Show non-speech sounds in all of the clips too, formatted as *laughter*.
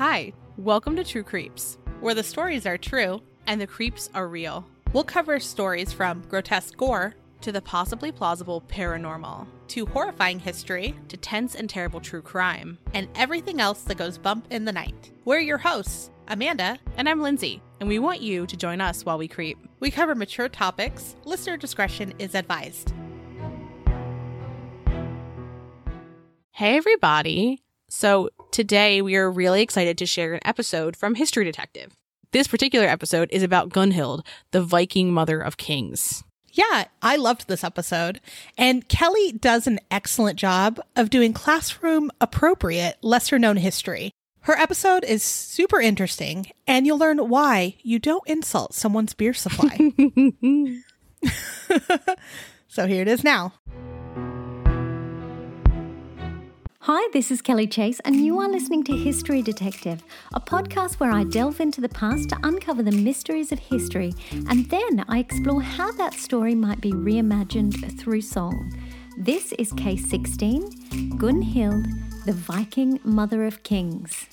Hi, welcome to True Creeps, where the stories are true and the creeps are real. We'll cover stories from grotesque gore to the possibly plausible paranormal, to horrifying history, to tense and terrible true crime, and everything else that goes bump in the night. We're your hosts, Amanda, and I'm Lindsay, and we want you to join us while we creep. We cover mature topics, listener discretion is advised. Hey, everybody. So, today we are really excited to share an episode from History Detective. This particular episode is about Gunhild, the Viking mother of kings. Yeah, I loved this episode. And Kelly does an excellent job of doing classroom appropriate, lesser known history. Her episode is super interesting, and you'll learn why you don't insult someone's beer supply. *laughs* *laughs* so here it is now. Hi, this is Kelly Chase, and you are listening to History Detective, a podcast where I delve into the past to uncover the mysteries of history, and then I explore how that story might be reimagined through song. This is case 16 Gunhild, the Viking Mother of Kings.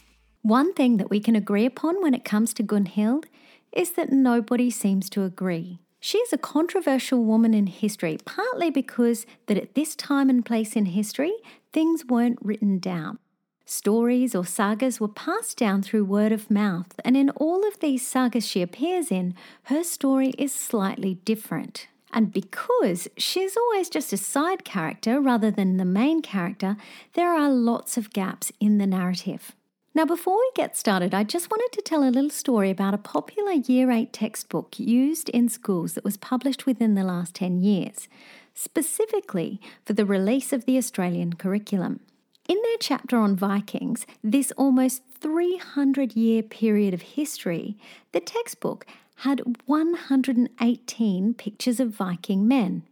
One thing that we can agree upon when it comes to Gunhild is that nobody seems to agree. She is a controversial woman in history, partly because that at this time and place in history, things weren't written down. Stories or sagas were passed down through word of mouth, and in all of these sagas she appears in, her story is slightly different. And because she's always just a side character rather than the main character, there are lots of gaps in the narrative. Now, before we get started, I just wanted to tell a little story about a popular Year 8 textbook used in schools that was published within the last 10 years, specifically for the release of the Australian curriculum. In their chapter on Vikings, this almost 300 year period of history, the textbook had 118 pictures of Viking men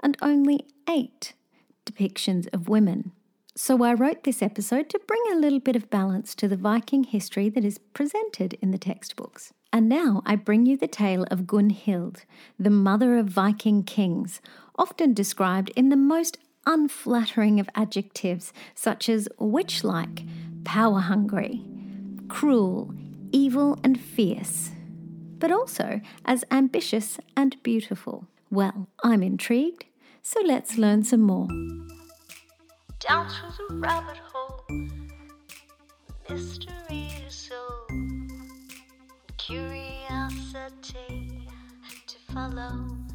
and only eight depictions of women. So I wrote this episode to bring a little bit of balance to the Viking history that is presented in the textbooks. And now I bring you the tale of Gunhild, the mother of Viking kings, often described in the most unflattering of adjectives such as witch like, power hungry, cruel, evil, and fierce, but also as ambitious and beautiful. Well, I'm intrigued, so let's learn some more down through the rabbit hole. Mystery solve, curiosity to follow.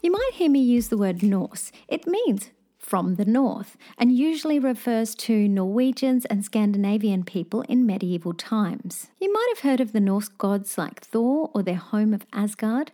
You might hear me use the word Norse. It means from the north and usually refers to Norwegians and Scandinavian people in medieval times. You might have heard of the Norse gods like Thor or their home of Asgard.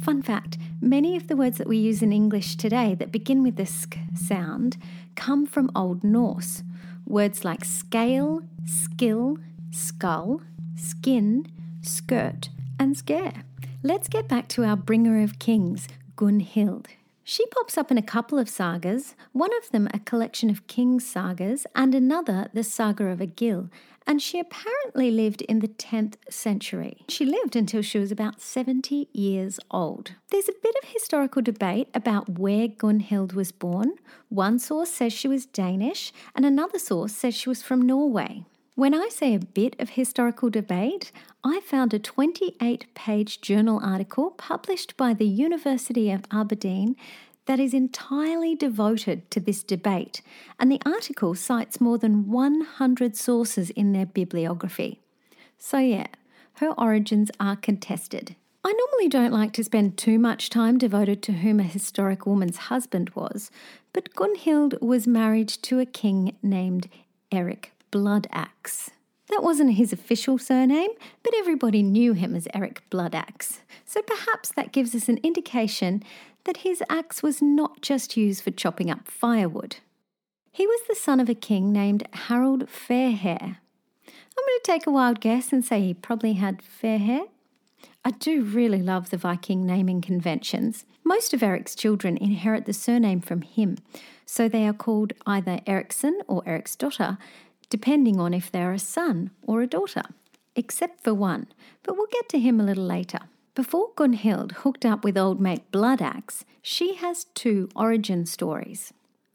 Fun fact many of the words that we use in English today that begin with the sk sound come from Old Norse. Words like scale, skill, skull, skin, skirt, and scare. Let's get back to our bringer of kings, Gunhild. She pops up in a couple of sagas, one of them a collection of kings' sagas, and another the Saga of Egil, and she apparently lived in the 10th century. She lived until she was about 70 years old. There's a bit of historical debate about where Gunhild was born. One source says she was Danish, and another source says she was from Norway. When I say a bit of historical debate, I found a 28 page journal article published by the University of Aberdeen that is entirely devoted to this debate, and the article cites more than 100 sources in their bibliography. So, yeah, her origins are contested. I normally don't like to spend too much time devoted to whom a historic woman's husband was, but Gunhild was married to a king named Eric Bloodaxe. That wasn't his official surname, but everybody knew him as Eric Bloodaxe. So perhaps that gives us an indication that his axe was not just used for chopping up firewood. He was the son of a king named Harold Fairhair. I'm going to take a wild guess and say he probably had fair hair. I do really love the Viking naming conventions. Most of Eric's children inherit the surname from him, so they are called either Ericsson or Ericsdotter, depending on if they're a son or a daughter, except for one, but we'll get to him a little later. Before Gunhild hooked up with old mate Bloodaxe, she has two origin stories.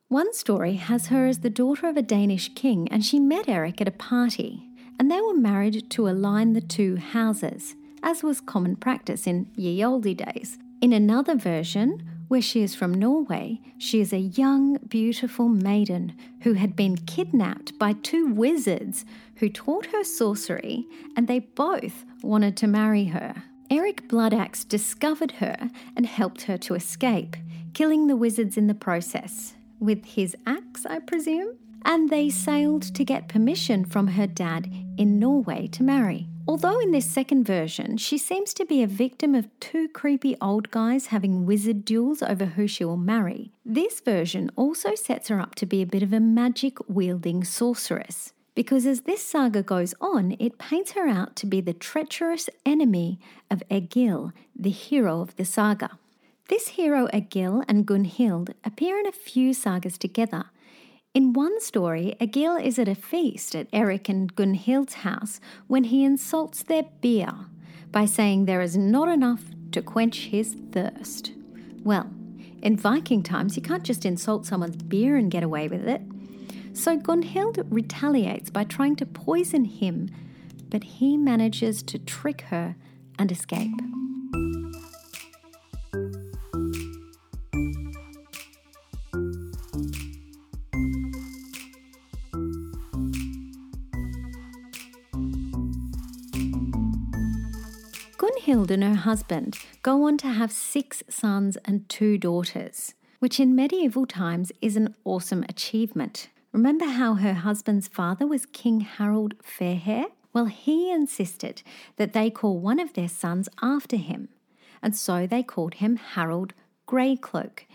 One story has her as the daughter of a Danish king, and she met Eric at a party, and they were married to align the two houses, as was common practice in ye olde days. In another version, where she is from Norway, she is a young, beautiful maiden who had been kidnapped by two wizards who taught her sorcery, and they both wanted to marry her. Eric Bloodaxe discovered her and helped her to escape, killing the wizards in the process with his axe, I presume, and they sailed to get permission from her dad in Norway to marry. Although in this second version, she seems to be a victim of two creepy old guys having wizard duels over who she will marry, this version also sets her up to be a bit of a magic wielding sorceress. Because as this saga goes on, it paints her out to be the treacherous enemy of Egil, the hero of the saga. This hero Egil and Gunhild appear in a few sagas together. In one story, Egil is at a feast at Eric and Gunhild's house when he insults their beer by saying there is not enough to quench his thirst. Well, in Viking times, you can't just insult someone's beer and get away with it. So Gunhild retaliates by trying to poison him, but he manages to trick her and escape. Gunhild and her husband go on to have six sons and two daughters, which in medieval times is an awesome achievement. Remember how her husband's father was King Harold Fairhair? Well, he insisted that they call one of their sons after him, and so they called him Harold Greycloak.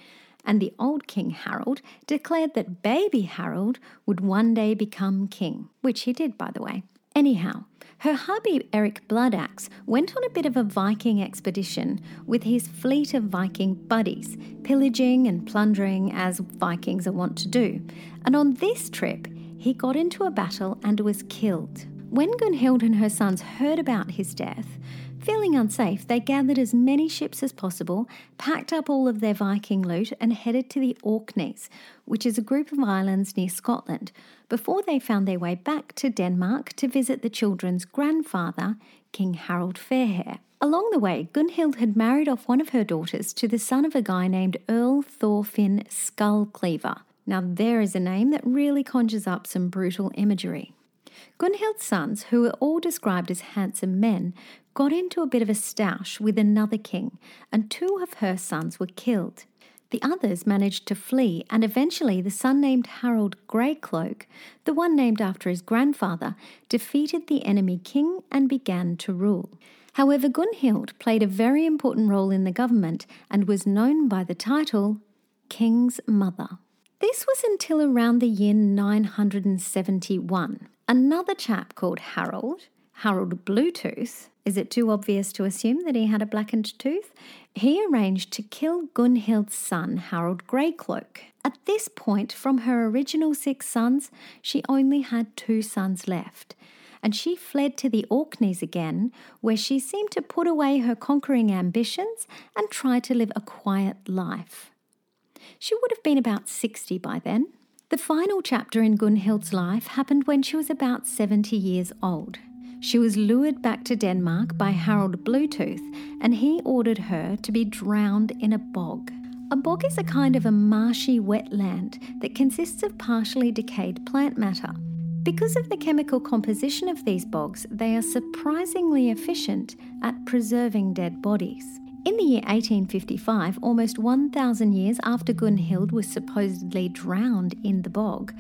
And the old King Harold declared that baby Harold would one day become king, which he did, by the way. Anyhow, her hubby, Eric Bloodaxe, went on a bit of a Viking expedition with his fleet of Viking buddies, pillaging and plundering as Vikings are wont to do. And on this trip, he got into a battle and was killed. When Gunhild and her sons heard about his death, Feeling unsafe, they gathered as many ships as possible, packed up all of their Viking loot, and headed to the Orkneys, which is a group of islands near Scotland, before they found their way back to Denmark to visit the children's grandfather, King Harold Fairhair. Along the way, Gunhild had married off one of her daughters to the son of a guy named Earl Thorfinn Skullcleaver. Now, there is a name that really conjures up some brutal imagery. Gunhild's sons, who were all described as handsome men, got into a bit of a stoush with another king, and two of her sons were killed. The others managed to flee, and eventually the son named Harold Greycloak, the one named after his grandfather, defeated the enemy king and began to rule. However, Gunhild played a very important role in the government and was known by the title King's Mother. This was until around the year 971. Another chap called Harold, Harold Bluetooth, is it too obvious to assume that he had a blackened tooth? He arranged to kill Gunhild's son, Harold Greycloak. At this point, from her original six sons, she only had two sons left. And she fled to the Orkneys again, where she seemed to put away her conquering ambitions and try to live a quiet life. She would have been about 60 by then. The final chapter in Gunhild's life happened when she was about 70 years old. She was lured back to Denmark by Harold Bluetooth, and he ordered her to be drowned in a bog. A bog is a kind of a marshy wetland that consists of partially decayed plant matter. Because of the chemical composition of these bogs, they are surprisingly efficient at preserving dead bodies. In the year 1855, almost 1,000 years after Gunhild was supposedly drowned in the bog,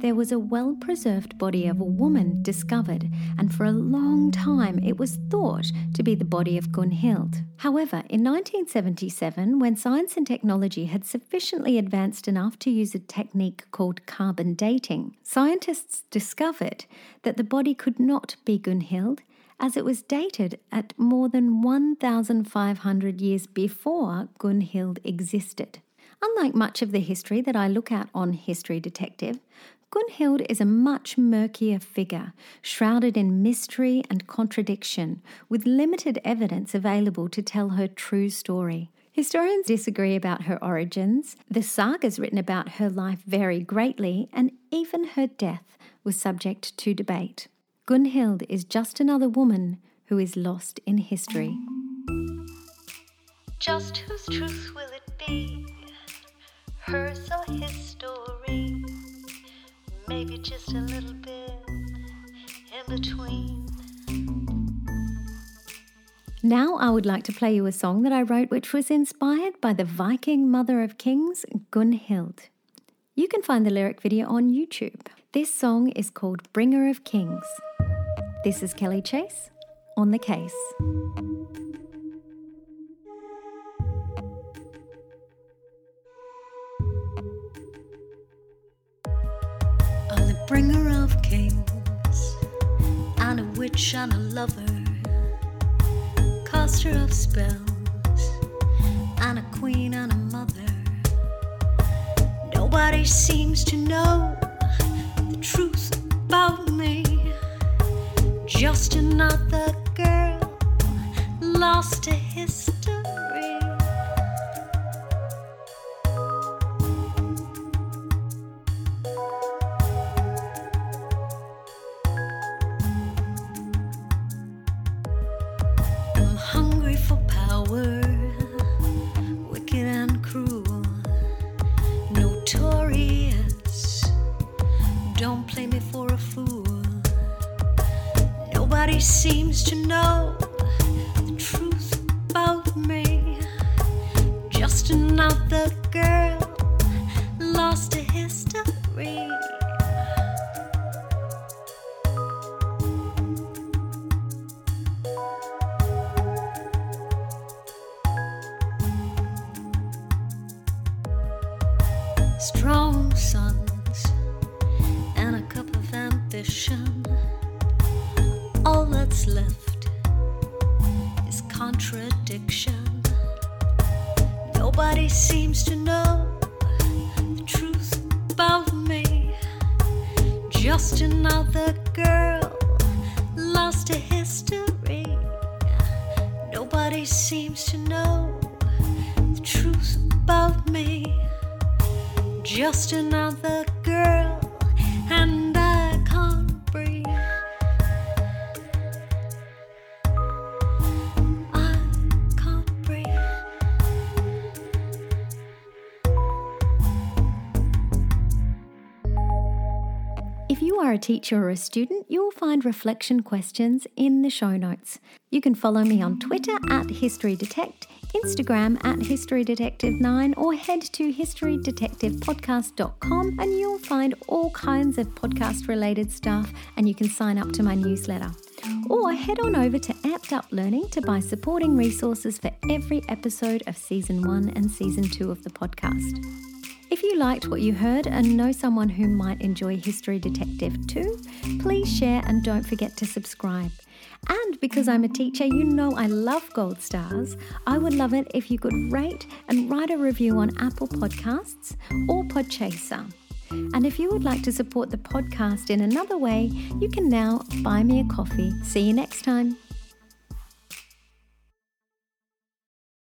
there was a well preserved body of a woman discovered, and for a long time it was thought to be the body of Gunhild. However, in 1977, when science and technology had sufficiently advanced enough to use a technique called carbon dating, scientists discovered that the body could not be Gunhild as it was dated at more than 1,500 years before Gunhild existed. Unlike much of the history that I look at on History Detective, Gunhild is a much murkier figure, shrouded in mystery and contradiction, with limited evidence available to tell her true story. Historians disagree about her origins. The sagas written about her life vary greatly, and even her death was subject to debate. Gunhild is just another woman who is lost in history. Just whose truth will it be? Hers or his story? Maybe just a little bit in between. Now, I would like to play you a song that I wrote which was inspired by the Viking mother of kings, Gunhild. You can find the lyric video on YouTube. This song is called Bringer of Kings. This is Kelly Chase on the case. Bringer of kings, and a witch and a lover, caster of spells, and a queen and a mother. Nobody seems to know the truth about me. Just another girl lost to For a fool. Nobody seems to know the truth about me. Just another girl lost to history. strong cup of ambition. All that's left is contradiction. Nobody seems to know the truth about me. Just another girl lost to history. Nobody seems to know the truth about me just another girl, are a teacher or a student, you'll find reflection questions in the show notes. You can follow me on Twitter at History Detect, Instagram at History Detective 9, or head to historydetectivepodcast.com and you'll find all kinds of podcast related stuff and you can sign up to my newsletter. Or head on over to Amped Up Learning to buy supporting resources for every episode of season one and season two of the podcast. If you liked what you heard and know someone who might enjoy History Detective too, please share and don't forget to subscribe. And because I'm a teacher, you know I love gold stars. I would love it if you could rate and write a review on Apple Podcasts or Podchaser. And if you would like to support the podcast in another way, you can now buy me a coffee. See you next time.